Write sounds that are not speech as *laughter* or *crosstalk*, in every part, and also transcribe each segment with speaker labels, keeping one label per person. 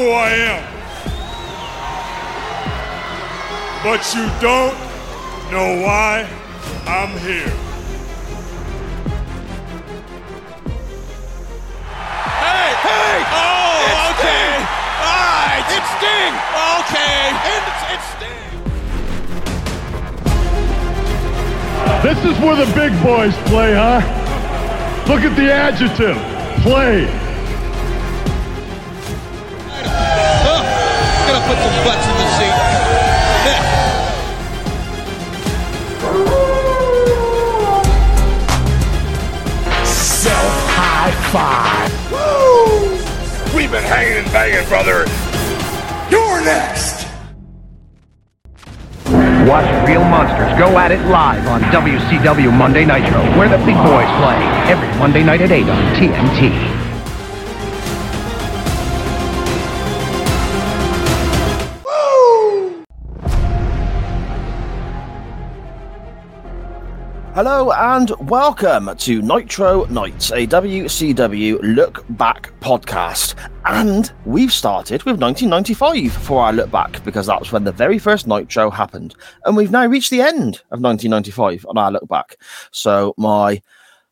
Speaker 1: who I am. But you don't know why I'm here.
Speaker 2: Hey! Hey! Oh, okay. All right. It's Sting. Okay. It's, it's Sting.
Speaker 3: This is where the big boys play, huh? Look at the adjective. Play.
Speaker 2: Put some butts in the seat. Yeah.
Speaker 1: We've been hanging and banging, brother. You're next.
Speaker 4: Watch real monsters go at it live on WCW Monday Nitro, where the big boys play every Monday night at 8 on TNT.
Speaker 5: Hello and welcome to Nitro Nights, a WCW Look Back podcast. And we've started with 1995 for our look back because that's when the very first Nitro happened. And we've now reached the end of 1995 on our look back. So my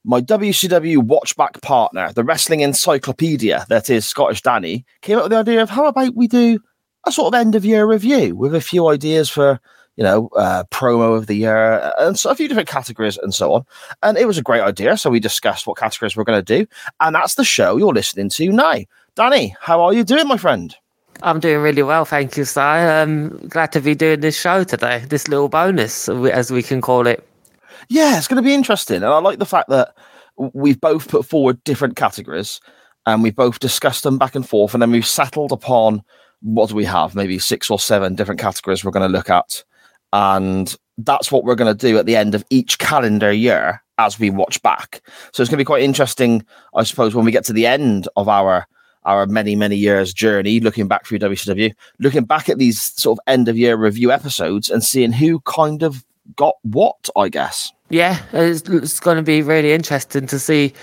Speaker 5: my WCW watchback partner, the wrestling encyclopedia that is Scottish Danny, came up with the idea of how about we do a sort of end of year review with a few ideas for you know, uh, promo of the year, and so a few different categories and so on. And it was a great idea. So we discussed what categories we're going to do. And that's the show you're listening to now. Danny, how are you doing, my friend?
Speaker 6: I'm doing really well, thank you, Si. Um, glad to be doing this show today, this little bonus, as we can call it.
Speaker 5: Yeah, it's going to be interesting. And I like the fact that we've both put forward different categories and we've both discussed them back and forth. And then we've settled upon what do we have? Maybe six or seven different categories we're going to look at and that's what we're going to do at the end of each calendar year as we watch back. So it's going to be quite interesting, I suppose, when we get to the end of our our many many years journey, looking back through WCW, looking back at these sort of end of year review episodes and seeing who kind of got what, I guess.
Speaker 6: Yeah, it's, it's going to be really interesting to see,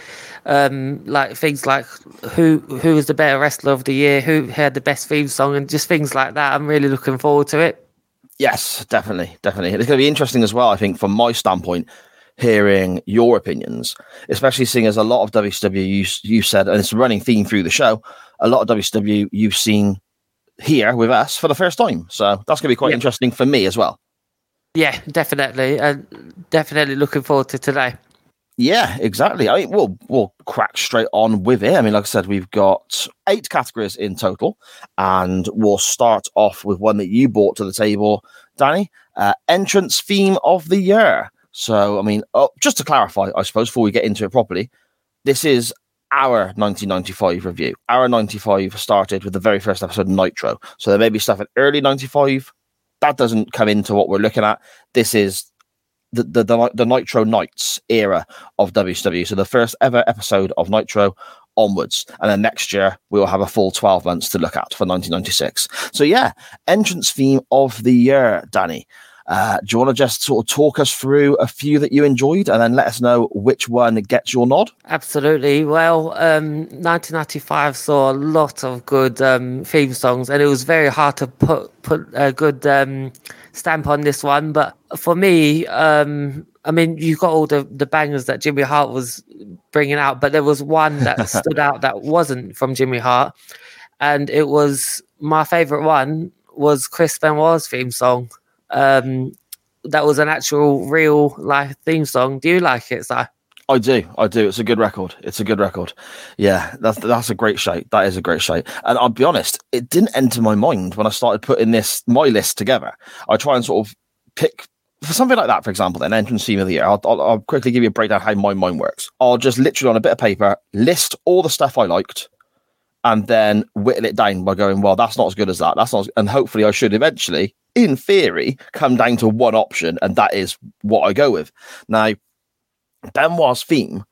Speaker 6: um, like things like who who was the better wrestler of the year, who had the best theme song, and just things like that. I'm really looking forward to it.
Speaker 5: Yes, definitely, definitely. It's going to be interesting as well. I think, from my standpoint, hearing your opinions, especially seeing as a lot of WCW you you said, and it's a running theme through the show. A lot of WCW you've seen here with us for the first time, so that's going to be quite
Speaker 6: Yeah.
Speaker 5: interesting for me as well.
Speaker 6: Yeah, definitely, and definitely looking forward to today.
Speaker 5: Yeah, exactly. I mean, we'll we'll crack straight on with it. I mean, like I said, we've got eight categories in total, and we'll start off with one that you brought to the table, Danny. Uh, entrance theme of the year. So, I mean, oh, just to clarify, I suppose before we get into it properly, this is our 1995 review. Our 95 started with the very first episode of Nitro. So there may be stuff in early 95 that doesn't come into what we're looking at. This is the the the, Nitro Nights era of WCW. So the first ever episode of Nitro onwards, and then next year we will have a full twelve months to look at for 1996. So yeah, entrance theme of the year, Danny. Uh, do you want to just sort of talk us through a few that you enjoyed, and then let us know which one gets your nod?
Speaker 6: Absolutely. Well, um, 1995 saw a lot of good um, theme songs, and it was very hard to put put a good um, stamp on this one. But for me, um, I mean, you got all the, the bangers that Jimmy Hart was bringing out, but there was one that *laughs* stood out that wasn't from Jimmy Hart, and it was my favorite one was Chris Benoit's theme song. Um, that was an actual real life theme song. Do you like it, Si?
Speaker 5: I do, I do. It's a good record. It's a good record. Yeah, that's that's a great shape. That is a great shape. And I'll be honest, it didn't enter my mind when I started putting this my list together. I try and sort of pick for something like that, for example, an entrance theme of the year. I'll, I'll, I'll quickly give you a breakdown how my mind works. I'll just literally on a bit of paper list all the stuff I liked, and then whittle it down by going, well, that's not as good as that. That's not, as, and hopefully I should eventually, in theory, come down to one option, and that is what I go with. Now, Benoit's theme,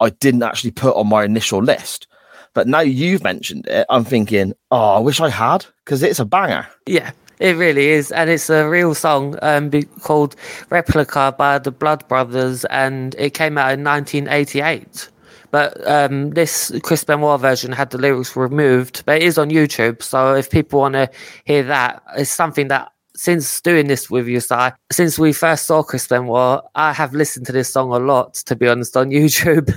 Speaker 5: I didn't actually put on my initial list. But now you've mentioned it, I'm thinking, oh, I wish I had because it's a banger.
Speaker 6: Yeah, it really is, and it's a real song um, called "Replica" by the Blood Brothers, and it came out in 1988, But um, this Chris Benoit version had the lyrics removed, but it is on YouTube. So if people want to hear that, it's something that since doing this with you, Si, since we first saw Chris Benoit, I have listened to this song a lot, to be honest, on *laughs* YouTube.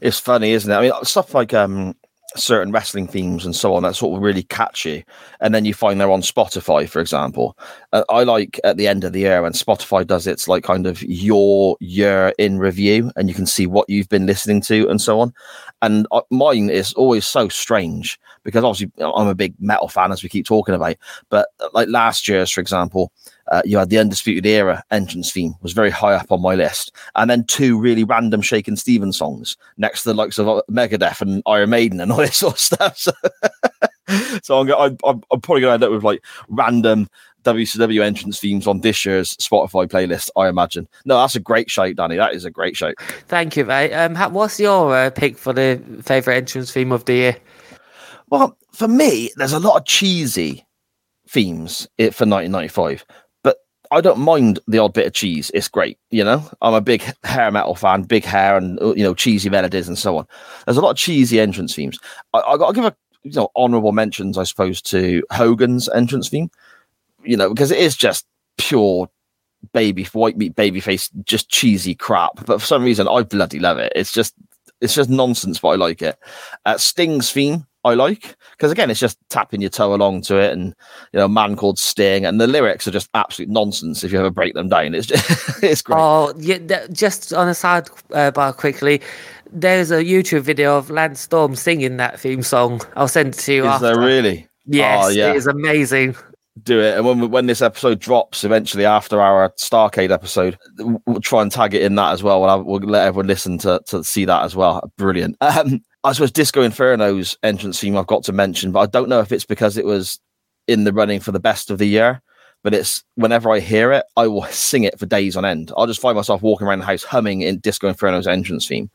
Speaker 5: it's funny, isn't it? I mean, stuff like um, certain wrestling themes and so on that sort of really catchy and then you find they're on Spotify, for example. Uh, I like at the end of the year when Spotify does its like kind of your year in review, and you can see what you've been listening to and so on. And uh, mine is always so strange because obviously I'm a big metal fan, as we keep talking about. But uh, like last year's, for example, uh, you had the Undisputed Era entrance theme was very high up on my list, and then two really random Shakin' Stevens songs next to the likes of uh, Megadeth and Iron Maiden and all this *laughs* sort of stuff. So, *laughs* so I'm, I'm, I'm probably going to end up with like random WCW entrance themes on this year's Spotify playlist, I imagine. No, that's a great shout, Danny. That is a great shout.
Speaker 6: Thank you, mate. Um, what's your uh, pick for the favourite entrance theme of the year?
Speaker 5: Well, for me, there's a lot of cheesy themes for 1995, but I don't mind the odd bit of cheese. It's great, you know. I'm a big hair metal fan, big hair, and uh, you know cheesy melodies and so on. There's a lot of cheesy entrance themes. I, I got to give a you know honourable mentions, I suppose, to Hogan's entrance theme. You know, because it is just pure baby white meat baby face, just cheesy crap. But for some reason, I bloody love it. It's just it's just nonsense, but I like it. Uh, Sting's theme I like because again, it's just tapping your toe along to it, and you know, man called Sting, and the lyrics are just absolute nonsense if you ever break them down. It's just, *laughs* it's great.
Speaker 6: Oh, yeah. Just on a side uh, bar quickly, there's a YouTube video of Lance Storm singing that theme song. I'll send it to you.
Speaker 5: Is
Speaker 6: after.
Speaker 5: there really?
Speaker 6: Yes, oh, yeah. it is amazing
Speaker 5: do it. And when when this episode drops eventually after our Starcade episode, we'll try and tag it in that as well. We'll, have, we'll let everyone listen to to see that as well. Brilliant. *laughs* Um, I suppose Disco Inferno's entrance theme I've got to mention, but I don't know if it's because it was in the running for the best of the year. But it's whenever I hear it, I will *laughs* sing it for days on end. I'll just find myself walking around the house humming in Disco Inferno's entrance theme.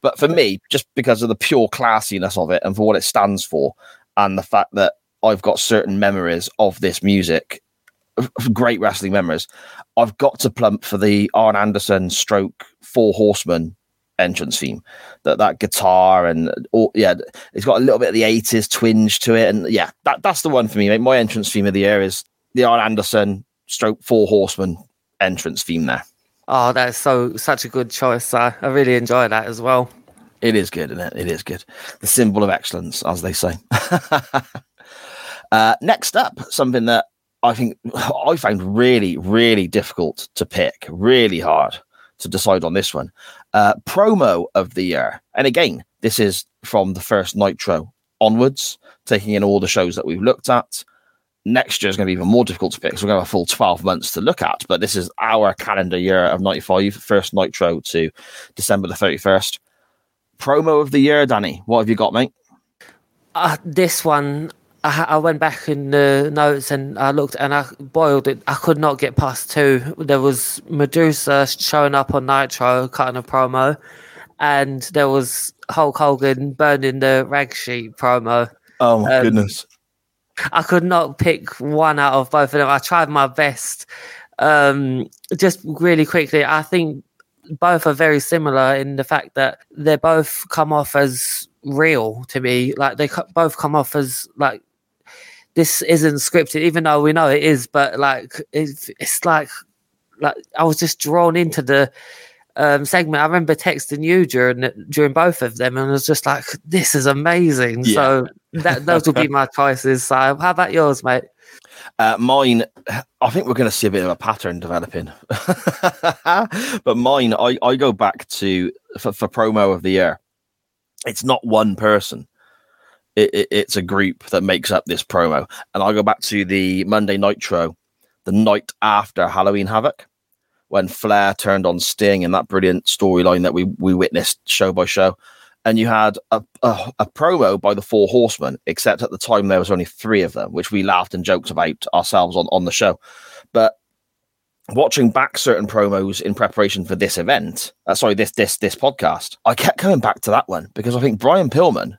Speaker 5: But for me, just because of the pure classiness of it and for what it stands for, and the fact that I've got certain memories of this music, *laughs* great wrestling memories. I've got to plump for the Arn Anderson stroke Four Horsemen entrance theme. That that guitar and all, yeah, it's got a little bit of the eighties twinge to it, and yeah, that that's the one for me. Mate. My entrance theme of the year is the Arn Anderson stroke Four Horsemen entrance theme there.
Speaker 6: Oh, that's so such a good choice. I, I really enjoy that as well.
Speaker 5: It is good, isn't it? It is good. The symbol of excellence, as they say. *laughs* Uh, next up, something that I think I found really, really difficult to pick, really hard to decide on this one. Uh, promo of the year. And again, this is from the first Nitro onwards, taking in all the shows that we've looked at. Next year is going to be even more difficult to pick. So we're going to have a full 12 months to look at. But this is our calendar year of 95, first Nitro to December the 31st. Promo of the year, Danny. What have you got, mate?
Speaker 6: Uh, this one I, I, went back in the notes and I looked and I boiled it. I could not get past two. There was Medusa showing up on Nitro, cutting a promo, and there was Hulk Hogan burning the rag sheet promo.
Speaker 5: Oh my um, goodness!
Speaker 6: I could not pick one out of both of them. I tried my best. Um, just really quickly, I think both are very similar in the fact that they both come off as real to me. Like they both come off as like this isn't scripted, even though we know it is. But like, it's, it's like, like I was just drawn into the um, segment. I remember texting you during during both of them, and I was just like, "This is amazing." Yeah. So that those will be my choices. So, how about yours, mate?
Speaker 5: Uh, mine, I think we're going to see a bit of a pattern developing. *laughs* but mine, I, I go back to for, for promo of the year. It's not one person it, it, it's a group that makes up this promo. And I'll go back to the Monday Nitro, the night after Halloween Havoc, when Flair turned on Sting in that brilliant storyline that we we witnessed show by show. And you had a, a, a, promo by the Four Horsemen, except at the time there was only three of them, which we laughed and joked about ourselves on, on the show. But watching back certain promos in preparation for this event, uh, sorry, this this this podcast, I kept coming back to that one because I think Brian Pillman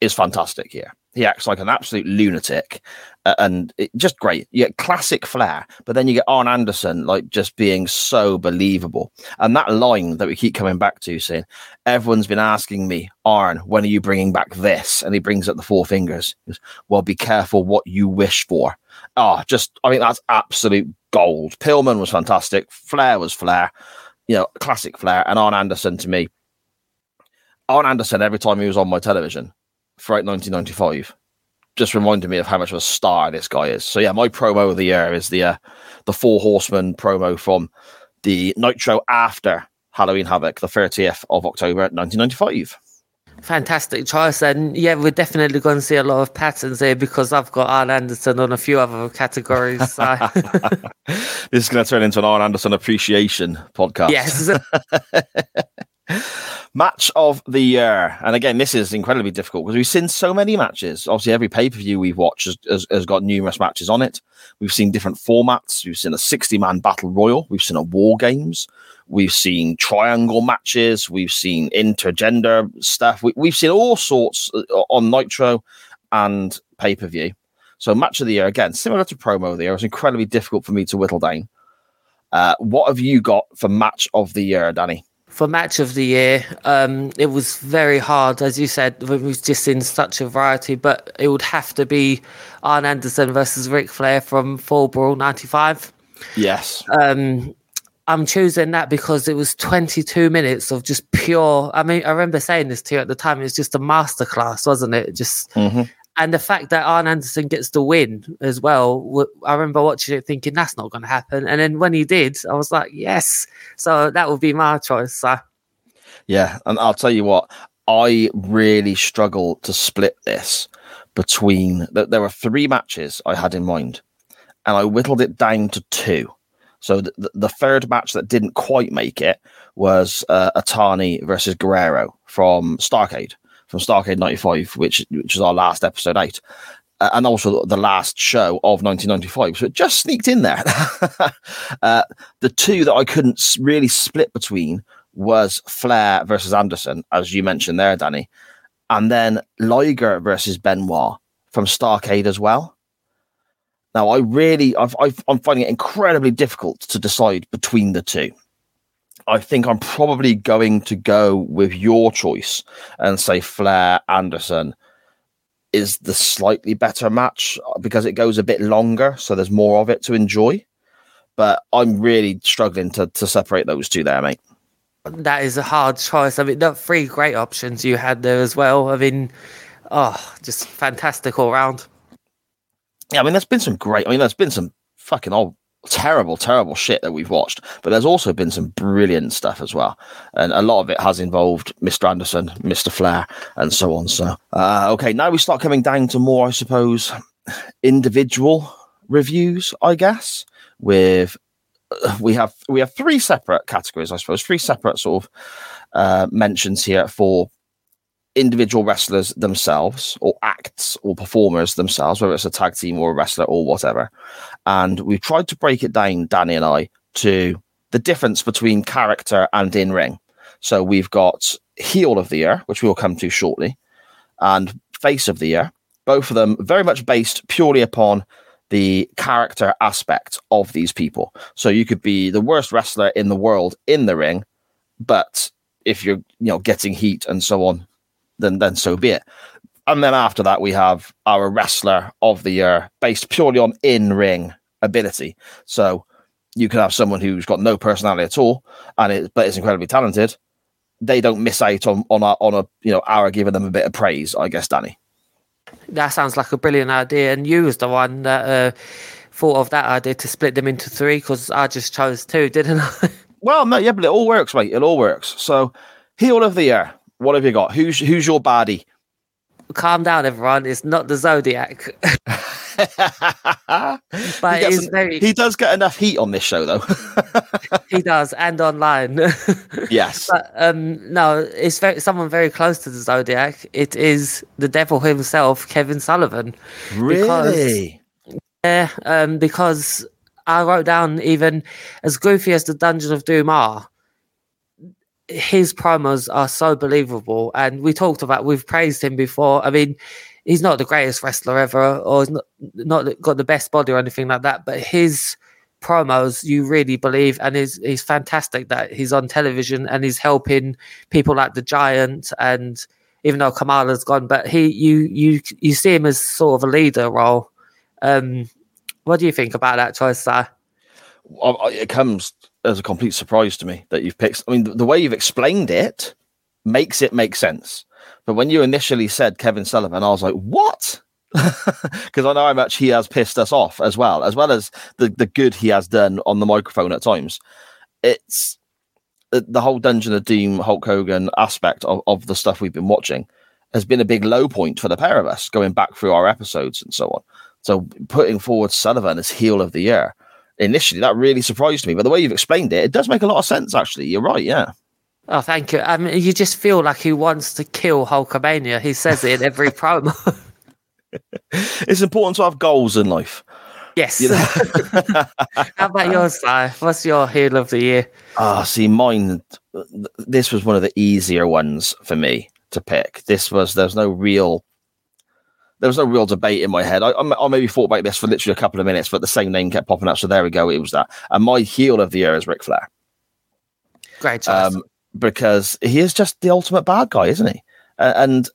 Speaker 5: is fantastic here. He acts like an absolute lunatic, uh, and it, just great. You get classic flair, but then you get Arn Anderson like just being so believable. And that line that we keep coming back to, saying, "Everyone's been asking me, Arn, when are you bringing back this?" And he brings up the four fingers. Goes, well, be careful what you wish for. Oh, just I mean that's absolute gold. Pillman was fantastic. Flair was Flair. You know, classic Flair. And Arn Anderson to me, Arn Anderson every time he was on my television throughout 1995 just reminded me of how much of a star this guy is. So yeah, my promo of the year is the uh, the Four Horsemen promo from the Nitro after Halloween Havoc, the 30th of October 1995.
Speaker 6: Fantastic choice, and yeah, we're definitely going to see a lot of patterns there because I've got Arn Anderson on a few other categories. So. *laughs*
Speaker 5: this is going to turn into an Arn Anderson appreciation podcast.
Speaker 6: yes. *laughs*
Speaker 5: Match of the year. And again, this is incredibly difficult because we've seen so many matches. Obviously, every pay per view we've watched has, has, has, got numerous matches on it. We've seen different formats. We've seen a 60 man battle royal. We've seen a war games. We've seen triangle matches. We've seen intergender stuff. We, we've seen all sorts uh, on Nitro and pay per view. So, match of the year, again, similar to promo of the year, it's incredibly difficult for me to whittle down. Uh, what have you got for match of the year, Danny?
Speaker 6: For match of the year, um, it was very hard, as you said. We was just in such a variety, but it would have to be Arn Anderson versus Ric Flair from Fall Brawl '95.
Speaker 5: Yes.
Speaker 6: Um, I'm choosing that because it was 22 minutes of just pure. I mean, I remember saying this to you at the time. It was just a masterclass, wasn't it? Just
Speaker 5: mm-hmm.
Speaker 6: And the fact that Arn Anderson gets the win as well. I remember watching it thinking that's not going to happen, and then when he did, I was like, yes. So that would be my choice. So.
Speaker 5: Yeah, and I'll tell you what, I really struggle to split this between. There were three matches I had in mind, and I whittled it down to two. So the, the third match that didn't quite make it was uh, Otani versus Guerrero from Starcade, from Starcade '95, which which was our last episode eight. Uh, and also the last show of 1995. So it just sneaked in there. *laughs* uh, the two that I couldn't really split between was Flair versus Anderson, as you mentioned there, Danny, and then Liger versus Benoit from Starcade as well. Now, I really, i am finding it incredibly difficult to decide between the two. I think I'm probably going to go with your choice and say Flair Anderson is the slightly better match because it goes a bit longer, so there's more of it to enjoy. But I'm really struggling to to separate those two there, mate.
Speaker 6: That is a hard choice. I mean, the three great options you had there as well. I mean, oh, just fantastic all round.
Speaker 5: Yeah, I mean, there's been some great. I mean, there's been some fucking old terrible, terrible shit that we've watched, but there's also been some brilliant stuff as well. And a lot of it has involved Mr. Anderson, Mr. Flair, and so on. So, uh, okay, now we start coming down to more, I suppose, individual reviews, I guess, with uh, we have we have three separate categories, I suppose, three separate sort of uh, mentions here for individual wrestlers themselves or acts or performers themselves, whether it's a tag team or a wrestler or whatever. And we've tried to break it down, Danny and I, to the difference between character and in ring. So we've got heel of the year, which we will come to shortly, and face of the year, both of them very much based purely upon the character aspect of these people. So you could be the worst wrestler in the world in the ring, but if you're you know getting heat and so on then then so be it. And then after that, we have our wrestler of the year based purely on in ring ability. So you can have someone who's got no personality at all, and it, but is incredibly talented. They don't miss out on on a, on a you know our giving them a bit of praise, I guess, Danny.
Speaker 6: That sounds like a brilliant idea, and you was the one that uh, thought of that idea to split them into three because I just chose two, didn't I? *laughs*
Speaker 5: well, no, yeah, but it all works, mate. It all works. So, heel of the year. What have you got? Who's who's your baddie?
Speaker 6: Calm down, everyone. It's not the Zodiac. *laughs* but
Speaker 5: he,
Speaker 6: very...
Speaker 5: he does get enough heat on this show, though. *laughs*
Speaker 6: he does, and online. *laughs*
Speaker 5: yes.
Speaker 6: But um, no, it's very, someone very close to the Zodiac. It is the devil himself, Kevin Sullivan.
Speaker 5: Really?
Speaker 6: Because, yeah, um, because I wrote down even as goofy as the Dungeon of Doom are, his promos are so believable. And we talked about, we've praised him before. I mean, he's not the greatest wrestler ever, or he's not, not got the best body or anything like that, but his promos you really believe and he's he's fantastic that he's on television and he's helping people like the giant and even though Kamala's gone but he you you you see him as sort of a leader role um what do you think about that choice sir
Speaker 5: it comes as a complete surprise to me that you've picked i mean the, the way you've explained it makes it make sense but when you initially said kevin sullivan i was like what *laughs* because I know how much he has pissed us off as well, as well as the, the good he has done on the microphone at times. It's the, the whole Dungeon of Doom Hulk Hogan aspect of, of the stuff we've been watching has been a big low point for the pair of us going back through our episodes and so on. So putting forward Sullivan as heel of the year initially that really surprised me, but the way you've explained it, it does make a lot of sense. Actually, you're right. Yeah.
Speaker 6: Oh, thank you. I mean, you just feel like he wants to kill Hulkamania. He says it in every *laughs* promo. *laughs*
Speaker 5: it's important to have goals in life.
Speaker 6: Yes. You know? *laughs* How about yours, Si? What's your heel of the year?
Speaker 5: Ah, oh, see, mine. This was one of the easier ones for me to pick. This was there's no real. There was no real debate in my head. I, I, maybe thought about this for literally a couple of minutes, but the same name kept popping up. So there we go. It was that. And my heel of the year is Ric Flair.
Speaker 6: Great choice. Um,
Speaker 5: because he is just the ultimate bad guy, isn't he? Uh, and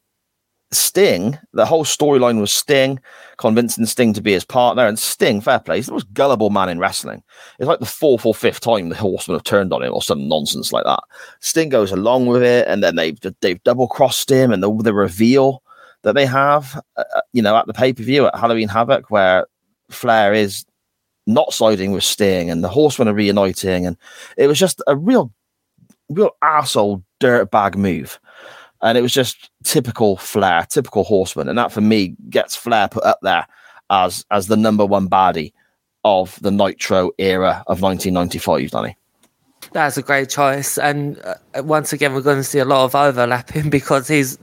Speaker 5: Sting, the whole storyline was Sting convincing Sting to be his partner, and Sting, fair play, he's the most gullible man in wrestling. It's like the fourth or fifth time the Horsemen have turned on him, or some nonsense like that. Sting goes along with it, and then they've they've double crossed him, and the, the reveal that they have, uh, uh you know, at the pay per view at Halloween Havoc, where Flair is not siding with Sting, and the Horsemen are reuniting, and it was just a real, real asshole dirtbag move and it was just typical Flair, typical Horseman, and that for me gets Flair put up there as as the number one baddie of the Nitro era of 1995, Danny.
Speaker 6: That's a great choice, and uh, once again, we're going to see a lot of overlapping *laughs* because he's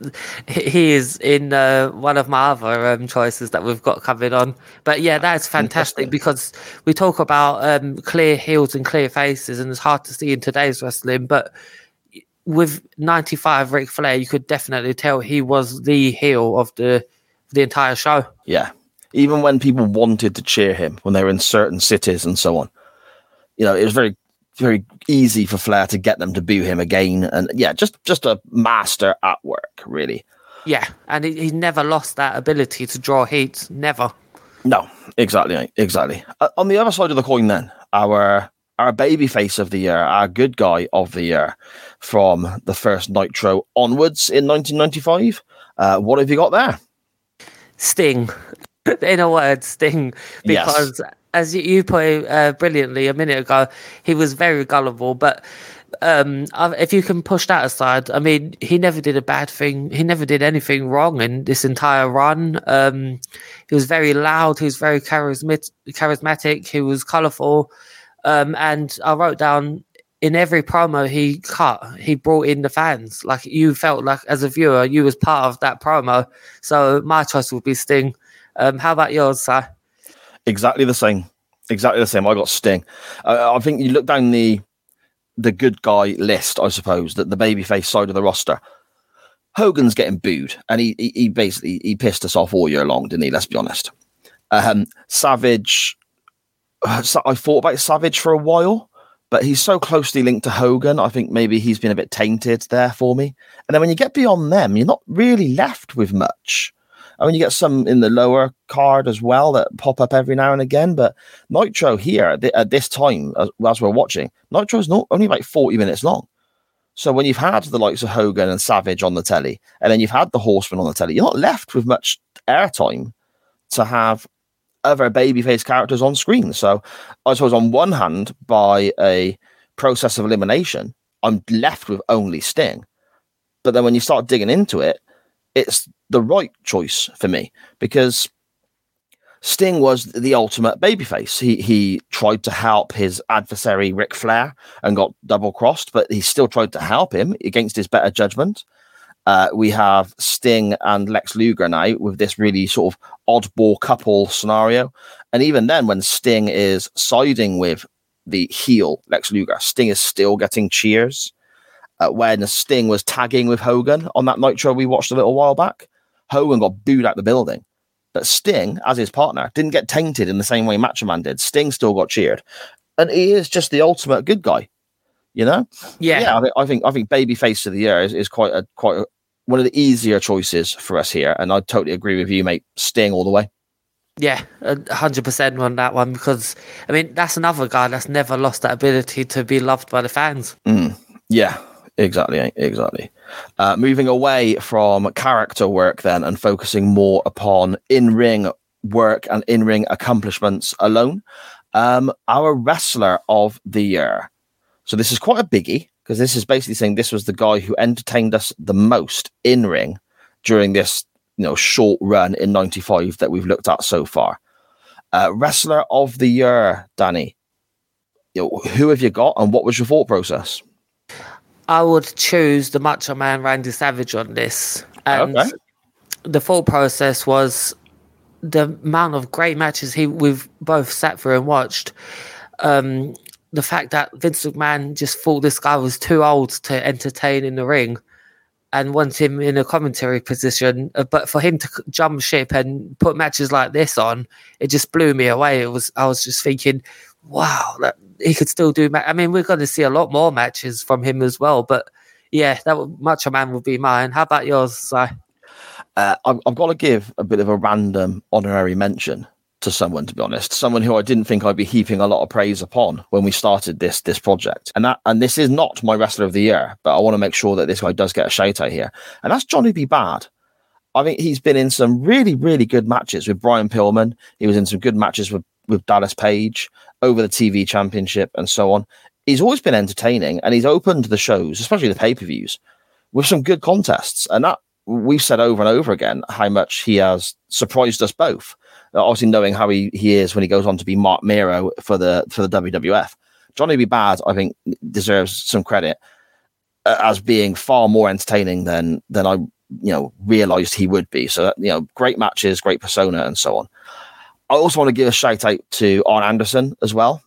Speaker 6: he is in uh, one of my other um, choices that we've got coming on. But yeah, that's fantastic because we talk about um, clear heels and clear faces, and it's hard to see in today's wrestling. But with 95 Ric Flair, you could definitely tell he was the heel of the the entire show.
Speaker 5: Yeah. Even when people wanted to cheer him when they were in certain cities and so on. You know, it was very very easy for Flair to get them to boo him again and yeah, just just a master at work, really.
Speaker 6: Yeah, and he, he never lost that ability to draw heat, never.
Speaker 5: No, exactly, exactly. Uh, on the other side of the coin then, our our baby face of the year, our good guy of the year from the first Nitro onwards in 1995. Uh, what have you got there?
Speaker 6: Sting. *laughs* in a word, Sting. Because yes. As you put it uh, brilliantly a minute ago, he was very gullible, but um, if you can push that aside, I mean, he never did a bad thing. He never did anything wrong in this entire run. Um, he was very loud. He was very charismatic. charismatic he was colourful. Um, and I wrote down in every promo he cut, he brought in the fans. Like you felt like as a viewer, you was part of that promo. So my choice would be Sting. Um, how about yours, sir?
Speaker 5: Exactly the same. Exactly the same. I got Sting. Uh, I think you look down the the good guy list, I suppose, that the babyface side of the roster. Hogan's getting booed, and he, he, he basically he pissed us off all year long, didn't he? Let's be honest. Um, Savage I thought about Savage for a while, but he's so closely linked to Hogan. I think maybe he's been a bit tainted there for me. And then when you get beyond them, you're not really left with much. I mean, you get some in the lower card as well that pop up every now and again. But Nitro here at, this time, as, we're watching, Nitro's not only like 40 minutes long. So when you've had the likes of Hogan and Savage on the telly, and then you've had the Horseman on the telly, you're not left with much airtime to have other babyface characters on screen. So I suppose on one hand, by a process of elimination, I'm left with only Sting. But then when you start digging into it, it's the right choice for me because Sting was the ultimate babyface. He he tried to help his adversary Ric Flair and got double crossed, but he still tried to help him against his better judgment. Uh, we have Sting and Lex Luger now with this really sort of oddball couple scenario. And even then, when Sting is siding with the heel Lex Luger, Sting is still getting cheers. Uh, when Sting was tagging with Hogan on that Nitro we watched a little while back. Hogan got booed out the building, but Sting, as his partner, didn't get tainted in the same way Macho Man did. Sting still got cheered, and he is just the ultimate good guy. You know?
Speaker 6: Yeah.
Speaker 5: yeah. I think I think I think babyface of the year is, is quite a quite a, one of the easier choices for us here, and I totally agree with you, mate. Sting all the way.
Speaker 6: Yeah, a hundred percent on that one because I mean that's another guy that's never lost that ability to be loved by the fans.
Speaker 5: Mm, yeah, exactly, exactly. Uh, moving away from character work then and focusing more upon in-ring work and in-ring accomplishments alone. Um, our wrestler of the year. So this is quite a biggie because this is basically saying this was the guy who entertained us the most in ring during this you know short run in 95 that we've looked at so far uh, wrestler of the year danny you know, who have you got and what was your thought process
Speaker 6: I would choose the Macho Man Randy Savage on this, and
Speaker 5: Okay.
Speaker 6: the thought process was the amount of great matches he we've both sat through and watched. Um, the fact that Vince McMahon just thought this guy was too old to entertain in the ring, and want him in a commentary position, uh, but for him to jump ship and put matches like this on, it just blew me away. It was I was just thinking, wow, that he could still do. Ma- I mean, we're going to see a lot more matches from him as well. But yeah, that would, Macho Man would be mine. How about yours, Si?
Speaker 5: uh, I've, I've got to give a bit of a random honorary mention to someone, to be honest, someone who I didn't think I'd be heaping a lot of praise upon when we started this this project. And that and this is not my wrestler of the year, but I want to make sure that this guy does get a shout out here. And that's Johnny B. Badd. I think he's been in some really, really good matches with Brian Pillman. He was in some good matches with, with Dallas Page over the TV championship and so on. He's always been entertaining and he's opened the shows, especially the pay-per-views, with some good contests. And that we've said over and over again how much he has surprised us both. Uh, Obviously, knowing how he, he is when he goes on to be Marc Mero for the for the WWF, Johnny B. Badd, I think, deserves some credit uh, as being far more entertaining than than I you know realized he would be. So you know, great matches, great persona, and so on. I also want to give a shout out to Arn Anderson as well.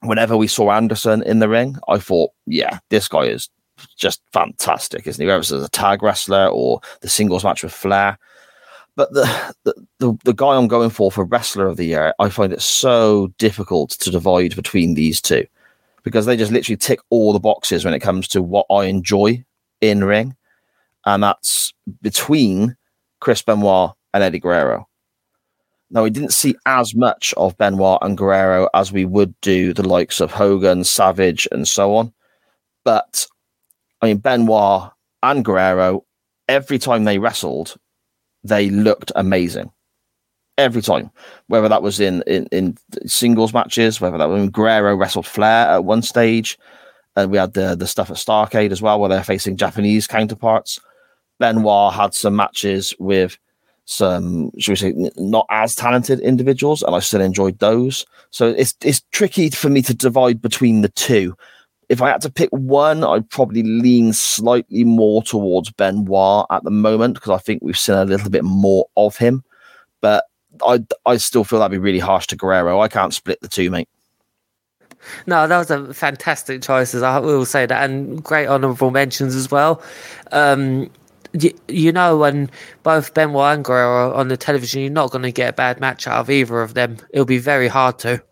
Speaker 5: Whenever we saw Anderson in the ring, I thought, yeah, this guy is just fantastic, isn't he? Whether it's as a tag wrestler or the singles match with Flair. But the, the the the guy I'm going for for wrestler of the year, I find it so difficult to divide between these two because they just literally tick all the boxes when it comes to what I enjoy in ring, and that's between Chris Benoit and Eddie Guerrero. Now, we didn't see as much of Benoit and Guerrero as we would do the likes of Hogan, Savage, and so on. But I mean, Benoit and Guerrero, every time they wrestled, they looked amazing. Every time, whether that was in, in, in singles matches, whether that was when Guerrero wrestled Flair at one stage, and we had the the stuff at Starcade as well, where they're facing Japanese counterparts. Benoit had some matches with some, should we say, not as talented individuals, and I still enjoyed those. So it's it's tricky for me to divide between the two. If I had to pick one, I'd probably lean slightly more towards Benoit at the moment because I think we've seen a little bit more of him. But I I still feel that'd be really harsh to Guerrero. I can't split the two, mate.
Speaker 6: No, that was a fantastic choices. I will say that, and great honourable mentions as well. Um, you, you know, when both Benoit and Guerrero are on the television, you're not going to get a bad match out of either of them. It'll be very hard to.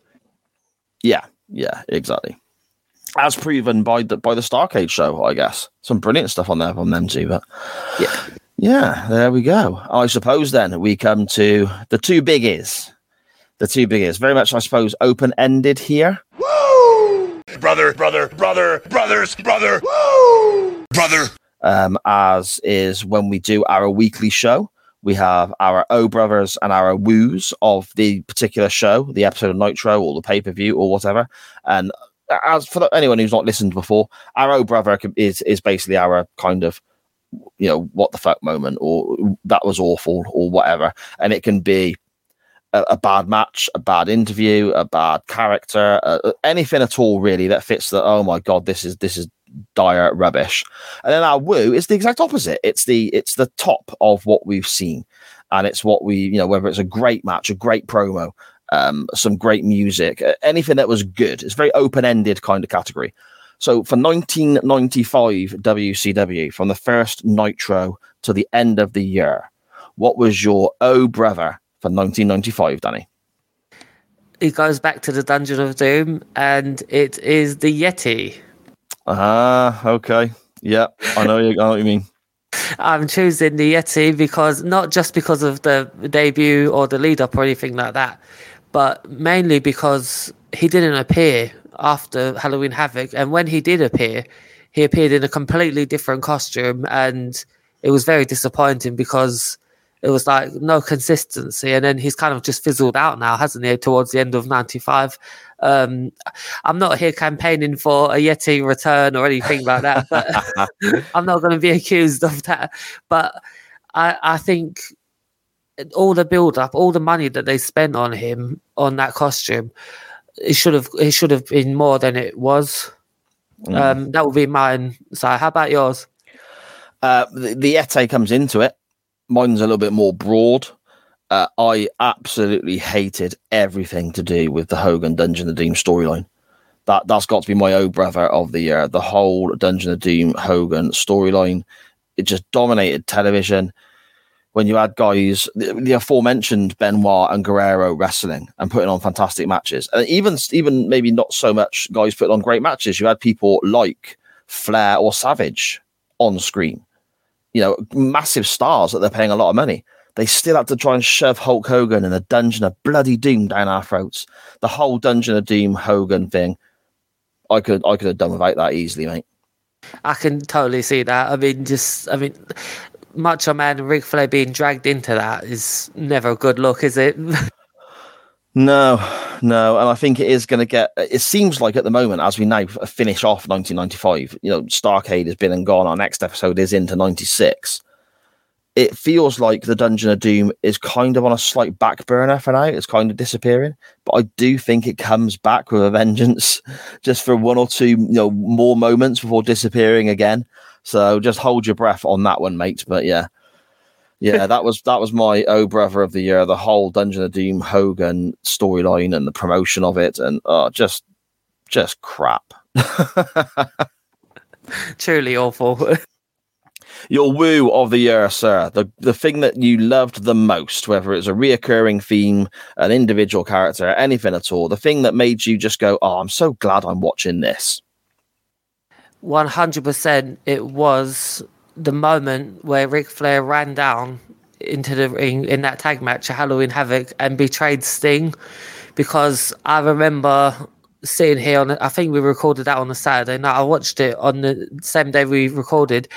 Speaker 5: Yeah, yeah, exactly. As proven by the by the Starcade show, I guess. Some brilliant stuff on there from them too. But
Speaker 6: Yeah.
Speaker 5: yeah, there we go. I suppose then we come to the two biggies. The two biggies. Very much, I suppose, open ended here.
Speaker 1: Woo! Brother, brother, brother, brothers, brother. Woo! Brother.
Speaker 5: Um, as is when we do our weekly show. We have our O Brothers and our Woos of the particular show, the episode of Nitro or the pay per view or whatever. And as for anyone who's not listened before, our O Brother is is basically our kind of you know what the fuck moment or that was awful or whatever, and it can be a, a bad match, a bad interview, a bad character, uh, anything at all really that fits the oh my god this is this is dire rubbish. And then our woo is the exact opposite. It's the it's the top of what we've seen, and it's what we you know whether it's a great match, a great promo, um, some great music, anything that was good. It's very open ended kind of category. So for 1995 WCW, from the first Nitro to the end of the year, what was your oh brother for 1995, Danny?
Speaker 6: It goes back to the Dungeon of Doom, and it is the Yeti.
Speaker 5: Ah, okay. Yeah, I know, you, I know what you mean.
Speaker 6: I'm choosing the Yeti because not just because of the debut or the lead up or anything like that, but mainly because he didn't appear after Halloween Havoc. And when he did appear, he appeared in a completely different costume. And it was very disappointing because it was like no consistency. And then he's kind of just fizzled out now, hasn't he, towards the end of 95. Um, I'm not here campaigning for a Yeti return or anything like that, but *laughs* I'm not going to be accused of that. But I, I think all the build up, all the money that they spent on him on that costume, it should have it should have been more than it was. Mm. Um, that would be mine. So, how about yours?
Speaker 5: Uh, the, the Yeti comes into it. Mine's a little bit more broad. Uh, I absolutely hated everything to do with the Hogan Dungeon of Doom storyline. That that's got to be my old brother of the year. The whole Dungeon of Doom Hogan storyline, it just dominated television when you had guys, the, the, aforementioned Benoit and Guerrero wrestling and putting on fantastic matches, and even even maybe not so much guys putting on great matches. You had people like Flair or Savage on screen, you know, massive stars that they're paying a lot of money. They still had to try and shove Hulk Hogan in a dungeon of bloody doom down our throats. The whole dungeon of doom Hogan thing, I could I could have done without that easily, mate.
Speaker 6: I can totally see that. I mean, just I mean, Macho Man and Ric Flair being dragged into that is never a good look, is it? *laughs*
Speaker 5: no, no, and I think it is going to get. It seems like at the moment, as we now finish off 1995, you know, Starcade has been and gone. Our next episode is into 96. It feels like the Dungeon of Doom is kind of on a slight back burner for now. It's kind of disappearing, but I do think it comes back with a vengeance, *laughs* just for one or two, you know, more moments before disappearing again. So just hold your breath on that one, mate. But yeah, yeah, *laughs* that was that was my oh brother of the year. The whole Dungeon of Doom Hogan storyline and the promotion of it, and oh, just just crap. *laughs*
Speaker 6: Truly awful.
Speaker 5: Your woo of the year, sir. The the thing that you loved the most, whether it's a reoccurring theme, an individual character, anything at all. The thing that made you just go, "Oh, I'm so glad I'm watching this."
Speaker 6: 100% it was the moment where Ric Flair ran down into the ring in that tag match at Halloween Havoc and betrayed Sting because I remember sitting here on I think we recorded that on a Saturday night. I watched it on the same day we recorded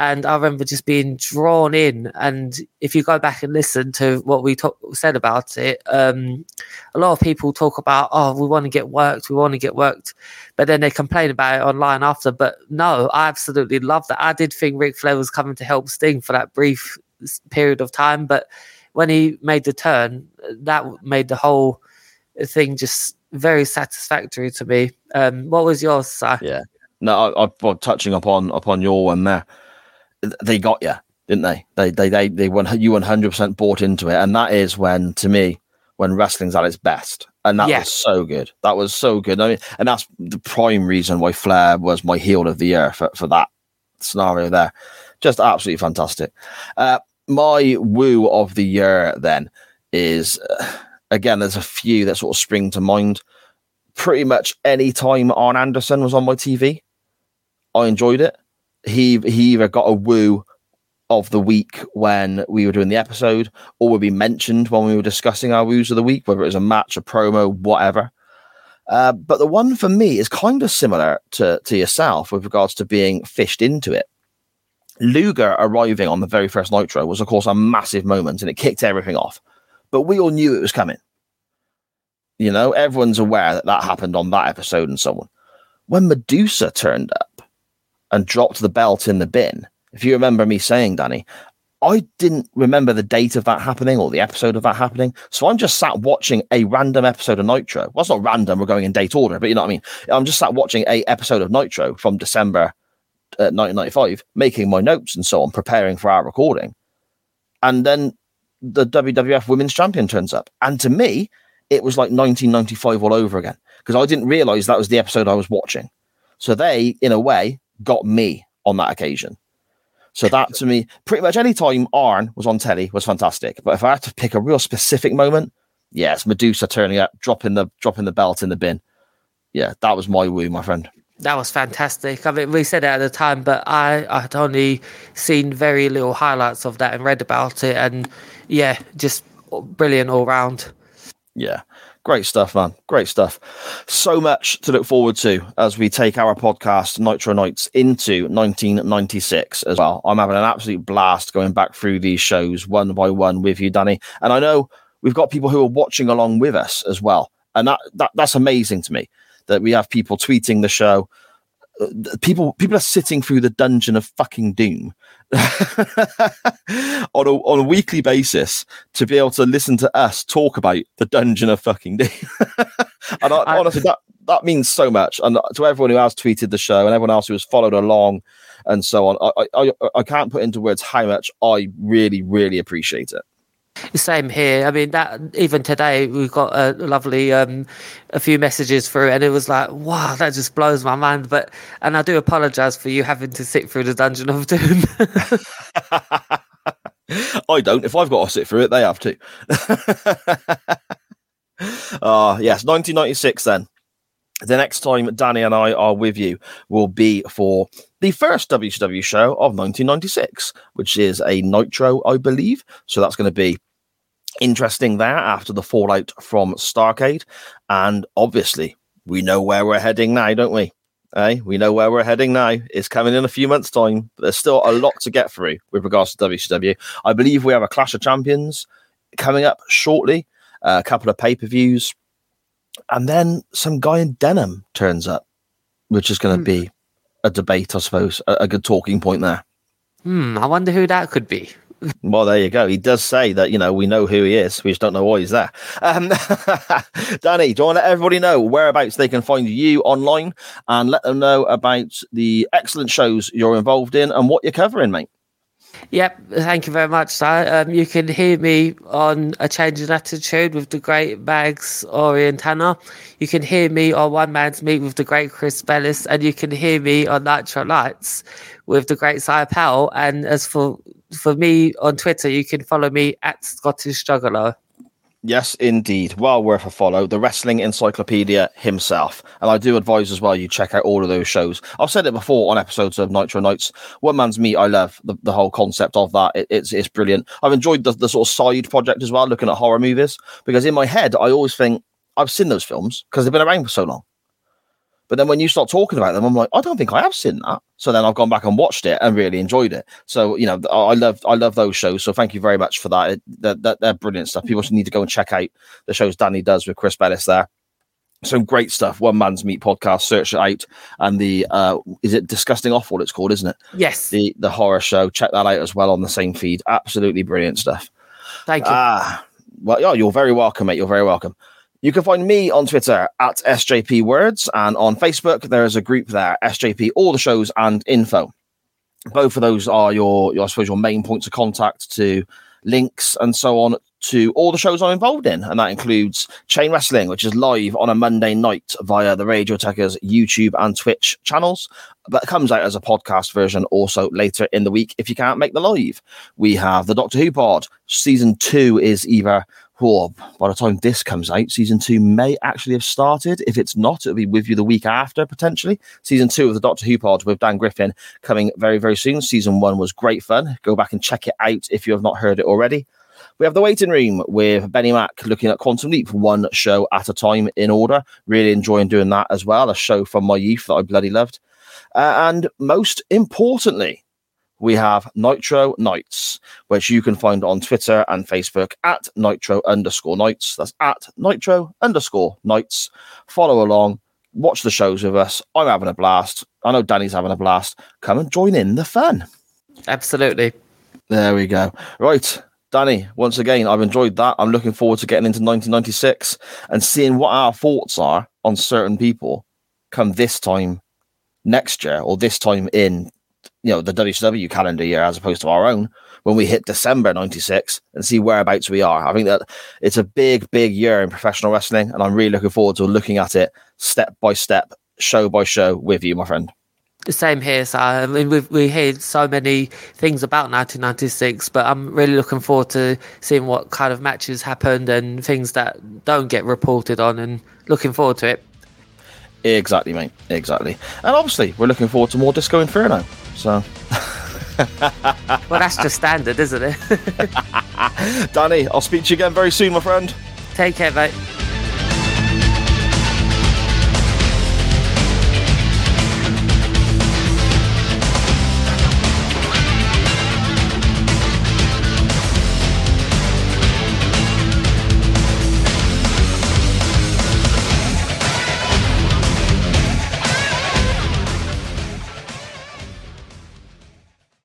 Speaker 6: and I remember just being drawn in. And if you go back and listen to what we talk, said about it, um, a lot of people talk about, oh, we want to get worked, we want to get worked, but then they complain about it online after. But no, I absolutely love that. I did think Ric Flair was coming to help Sting for that brief period of time, but when he made the turn, that made the whole thing just very satisfactory to me. Um, what was yours, sir?
Speaker 5: Yeah. No, I, I, touching upon upon your one there they got you, didn't they? They they they they won you one hundred percent bought into it, and that is when to me when wrestling's at its best, and that yeah. was so good. That was so good. I mean, and that's the prime reason why Flair was my heel of the year for for that scenario there. Just absolutely fantastic. Uh, my woo of the year then is uh, again. There's a few that sort of spring to mind. Pretty much any time Arn Anderson was on my TV, I enjoyed it he he either got a woo of the week when we were doing the episode, or would be mentioned when we were discussing our woos of the week, whether it was a match, a promo, whatever. Uh, but the one for me is kind of similar to, to yourself with regards to being fished into it. Luger arriving on the very first Nitro was, of course, a massive moment and it kicked everything off. But we all knew it was coming. You know, everyone's aware that that happened on that episode and so on. When Medusa turned up, and dropped the belt in the bin. If you remember me saying, Danny, I didn't remember the date of that happening or the episode of that happening. So I'm just sat watching a random episode of Nitro. Well, it's not random, we're going in date order, but you know what I mean? I'm just sat watching a episode of Nitro from December uh, 1995, making my notes and so on, preparing for our recording. And then the WWF Women's Champion turns up. And to me, it was like 1995 all over again because I didn't realize that was the episode I was watching. So they, in a way, got me on that occasion. So that to me, pretty much any time Arn was on telly was fantastic. But if I had to pick a real specific moment, yes, Medusa turning up, dropping the dropping the belt in the bin. Yeah, that was my woo, my friend.
Speaker 6: That was fantastic. I mean, we said it at the time, but I I had only seen very little highlights of that and read about it, and yeah, just brilliant all round.
Speaker 5: Yeah. Great stuff, man. Great stuff. So much to look forward to as we take our podcast, Nitro Nights, into 1996 as well. I'm having an absolute blast going back through these shows one by one with you, Danny. And I know we've got people who are watching along with us as well. And that, that that's amazing to me that we have people tweeting the show. Uh, people people are sitting through the dungeon of fucking doom *laughs* on a on a weekly basis to be able to listen to us talk about the dungeon of fucking doom. *laughs* and I, I, honestly, that that means so much. And to everyone who has tweeted the show and everyone else who has followed along and so on, I I, I can't put into words how much I really really appreciate it.
Speaker 6: Same here. I mean, that even today we've got a lovely, um, a few messages through, and it was like, wow, that just blows my mind. But and I do apologise for you having to sit through the Dungeon of Doom. *laughs*
Speaker 5: I don't. If I've got to sit through it, they have to. *laughs* Ah, uh, yes, 1996. Then the next time Danny and I are with you will be for the first WCW show of 1996, which is a Nitro, I believe. So that's going to be interesting there after the fallout from Starcade. And obviously, we know where we're heading now, don't we? Eh? we know where we're heading now. It's coming in a few months' time. But there's still a lot to get through with regards to WCW. I believe we have a Clash of Champions coming up shortly, uh, a couple of pay per views, and then some guy in denim turns up, which is going to hmm. be a debate, I suppose, a, a good talking point there.
Speaker 6: Hmm, I wonder who that could be. *laughs*
Speaker 5: Well, there you go. He does say that, you know, we know who he is. We just don't know why he's there. Um, *laughs* Danny, do you want to let everybody know whereabouts they can find you online and let them know about the excellent shows you're involved in and what you're covering, mate?
Speaker 6: Yep, thank you very much, sir. Um, you can hear me on A Change in Attitude with the great bags Mags Orientana. You can hear me on One Man's Meat with the great Chris Bellis, and you can hear me on Nitro Nights with the great Cy Powell. And as for for me on Twitter, you can follow me at Scottish Juggalo.
Speaker 5: Yes, indeed. Well worth a follow. The Wrestling Encyclopedia himself. And I do advise as well you check out all of those shows. I've said it before on episodes of Nitro Nights. One Man's Meat, I love the, the whole concept of that. It, it's, it's brilliant. I've enjoyed the, the sort of side project as well, looking at horror movies, because in my head, I always think I've seen those films because they've been around for so long. But then when you start talking about them, I'm like, I don't think I have seen that. So then I've gone back and watched it and really enjoyed it. So you know, I love I love those shows. So thank you very much for that. It, that, that they're brilliant stuff. People need to go and check out the shows Danny does with Chris Bellis there. Some great stuff. One Man's Meat podcast. Search it out. And the uh, is it Disgusting Awful? It's called, isn't it?
Speaker 6: Yes.
Speaker 5: The the horror show. Check that out as well on the same feed. Absolutely brilliant stuff.
Speaker 6: Thank you.
Speaker 5: Ah, well, yeah, you're very welcome, mate. You're very welcome. You can find me on Twitter at SJP Words and on Facebook there is a group there, SJP, all the shows and info. Both of those are your, your I suppose, your main points of contact to links and so on to all the shows I'm involved in. And that includes Chain Wrestling, which is live on a Monday night via the Radio Techers YouTube and Twitch channels, but comes out as a podcast version also later in the week if you can't make the live. We have the Doctor Who pod. Season two is either well, by the time this comes out, season two may actually have started. If it's not, it'll be with you the week after, potentially. Season two of the Doctor Who pod with Dan Griffin coming very, very soon. Season one was great fun. Go back and check it out if you have not heard it already. We have the waiting room with Benny Mack looking at Quantum Leap one show at a time in order. Really enjoying doing that as well. A show from my youth that I bloody loved. Uh, and most importantly, we have Nitro Nights, which you can find on Twitter and Facebook at Nitro underscore Nights. That's at Nitro underscore Nights. Follow along, watch the shows with us. I'm having a blast. I know Danny's having a blast. Come and join in the fun.
Speaker 6: Absolutely.
Speaker 5: There we go. Right. Danny, once again, I've enjoyed that. I'm looking forward to getting into 1996 and seeing what our thoughts are on certain people come this time next year or this time in you know the WCW calendar year as opposed to our own when we hit December 96 and see whereabouts we are. I think that it's a big, big year in professional wrestling, and I'm really looking forward to looking at it step by step, show by show with you, my friend.
Speaker 6: The same here, sir. I mean, we've, we heard so many things about 1996, but I'm really looking forward to seeing what kind of matches happened and things that don't get reported on, and looking forward to it.
Speaker 5: Exactly, mate. Exactly. And obviously, we're looking forward to more Disco Inferno. So, *laughs*
Speaker 6: Well, that's just standard, isn't it? *laughs*
Speaker 5: Danny, I'll speak to you again very soon, my friend.
Speaker 6: Take care, mate.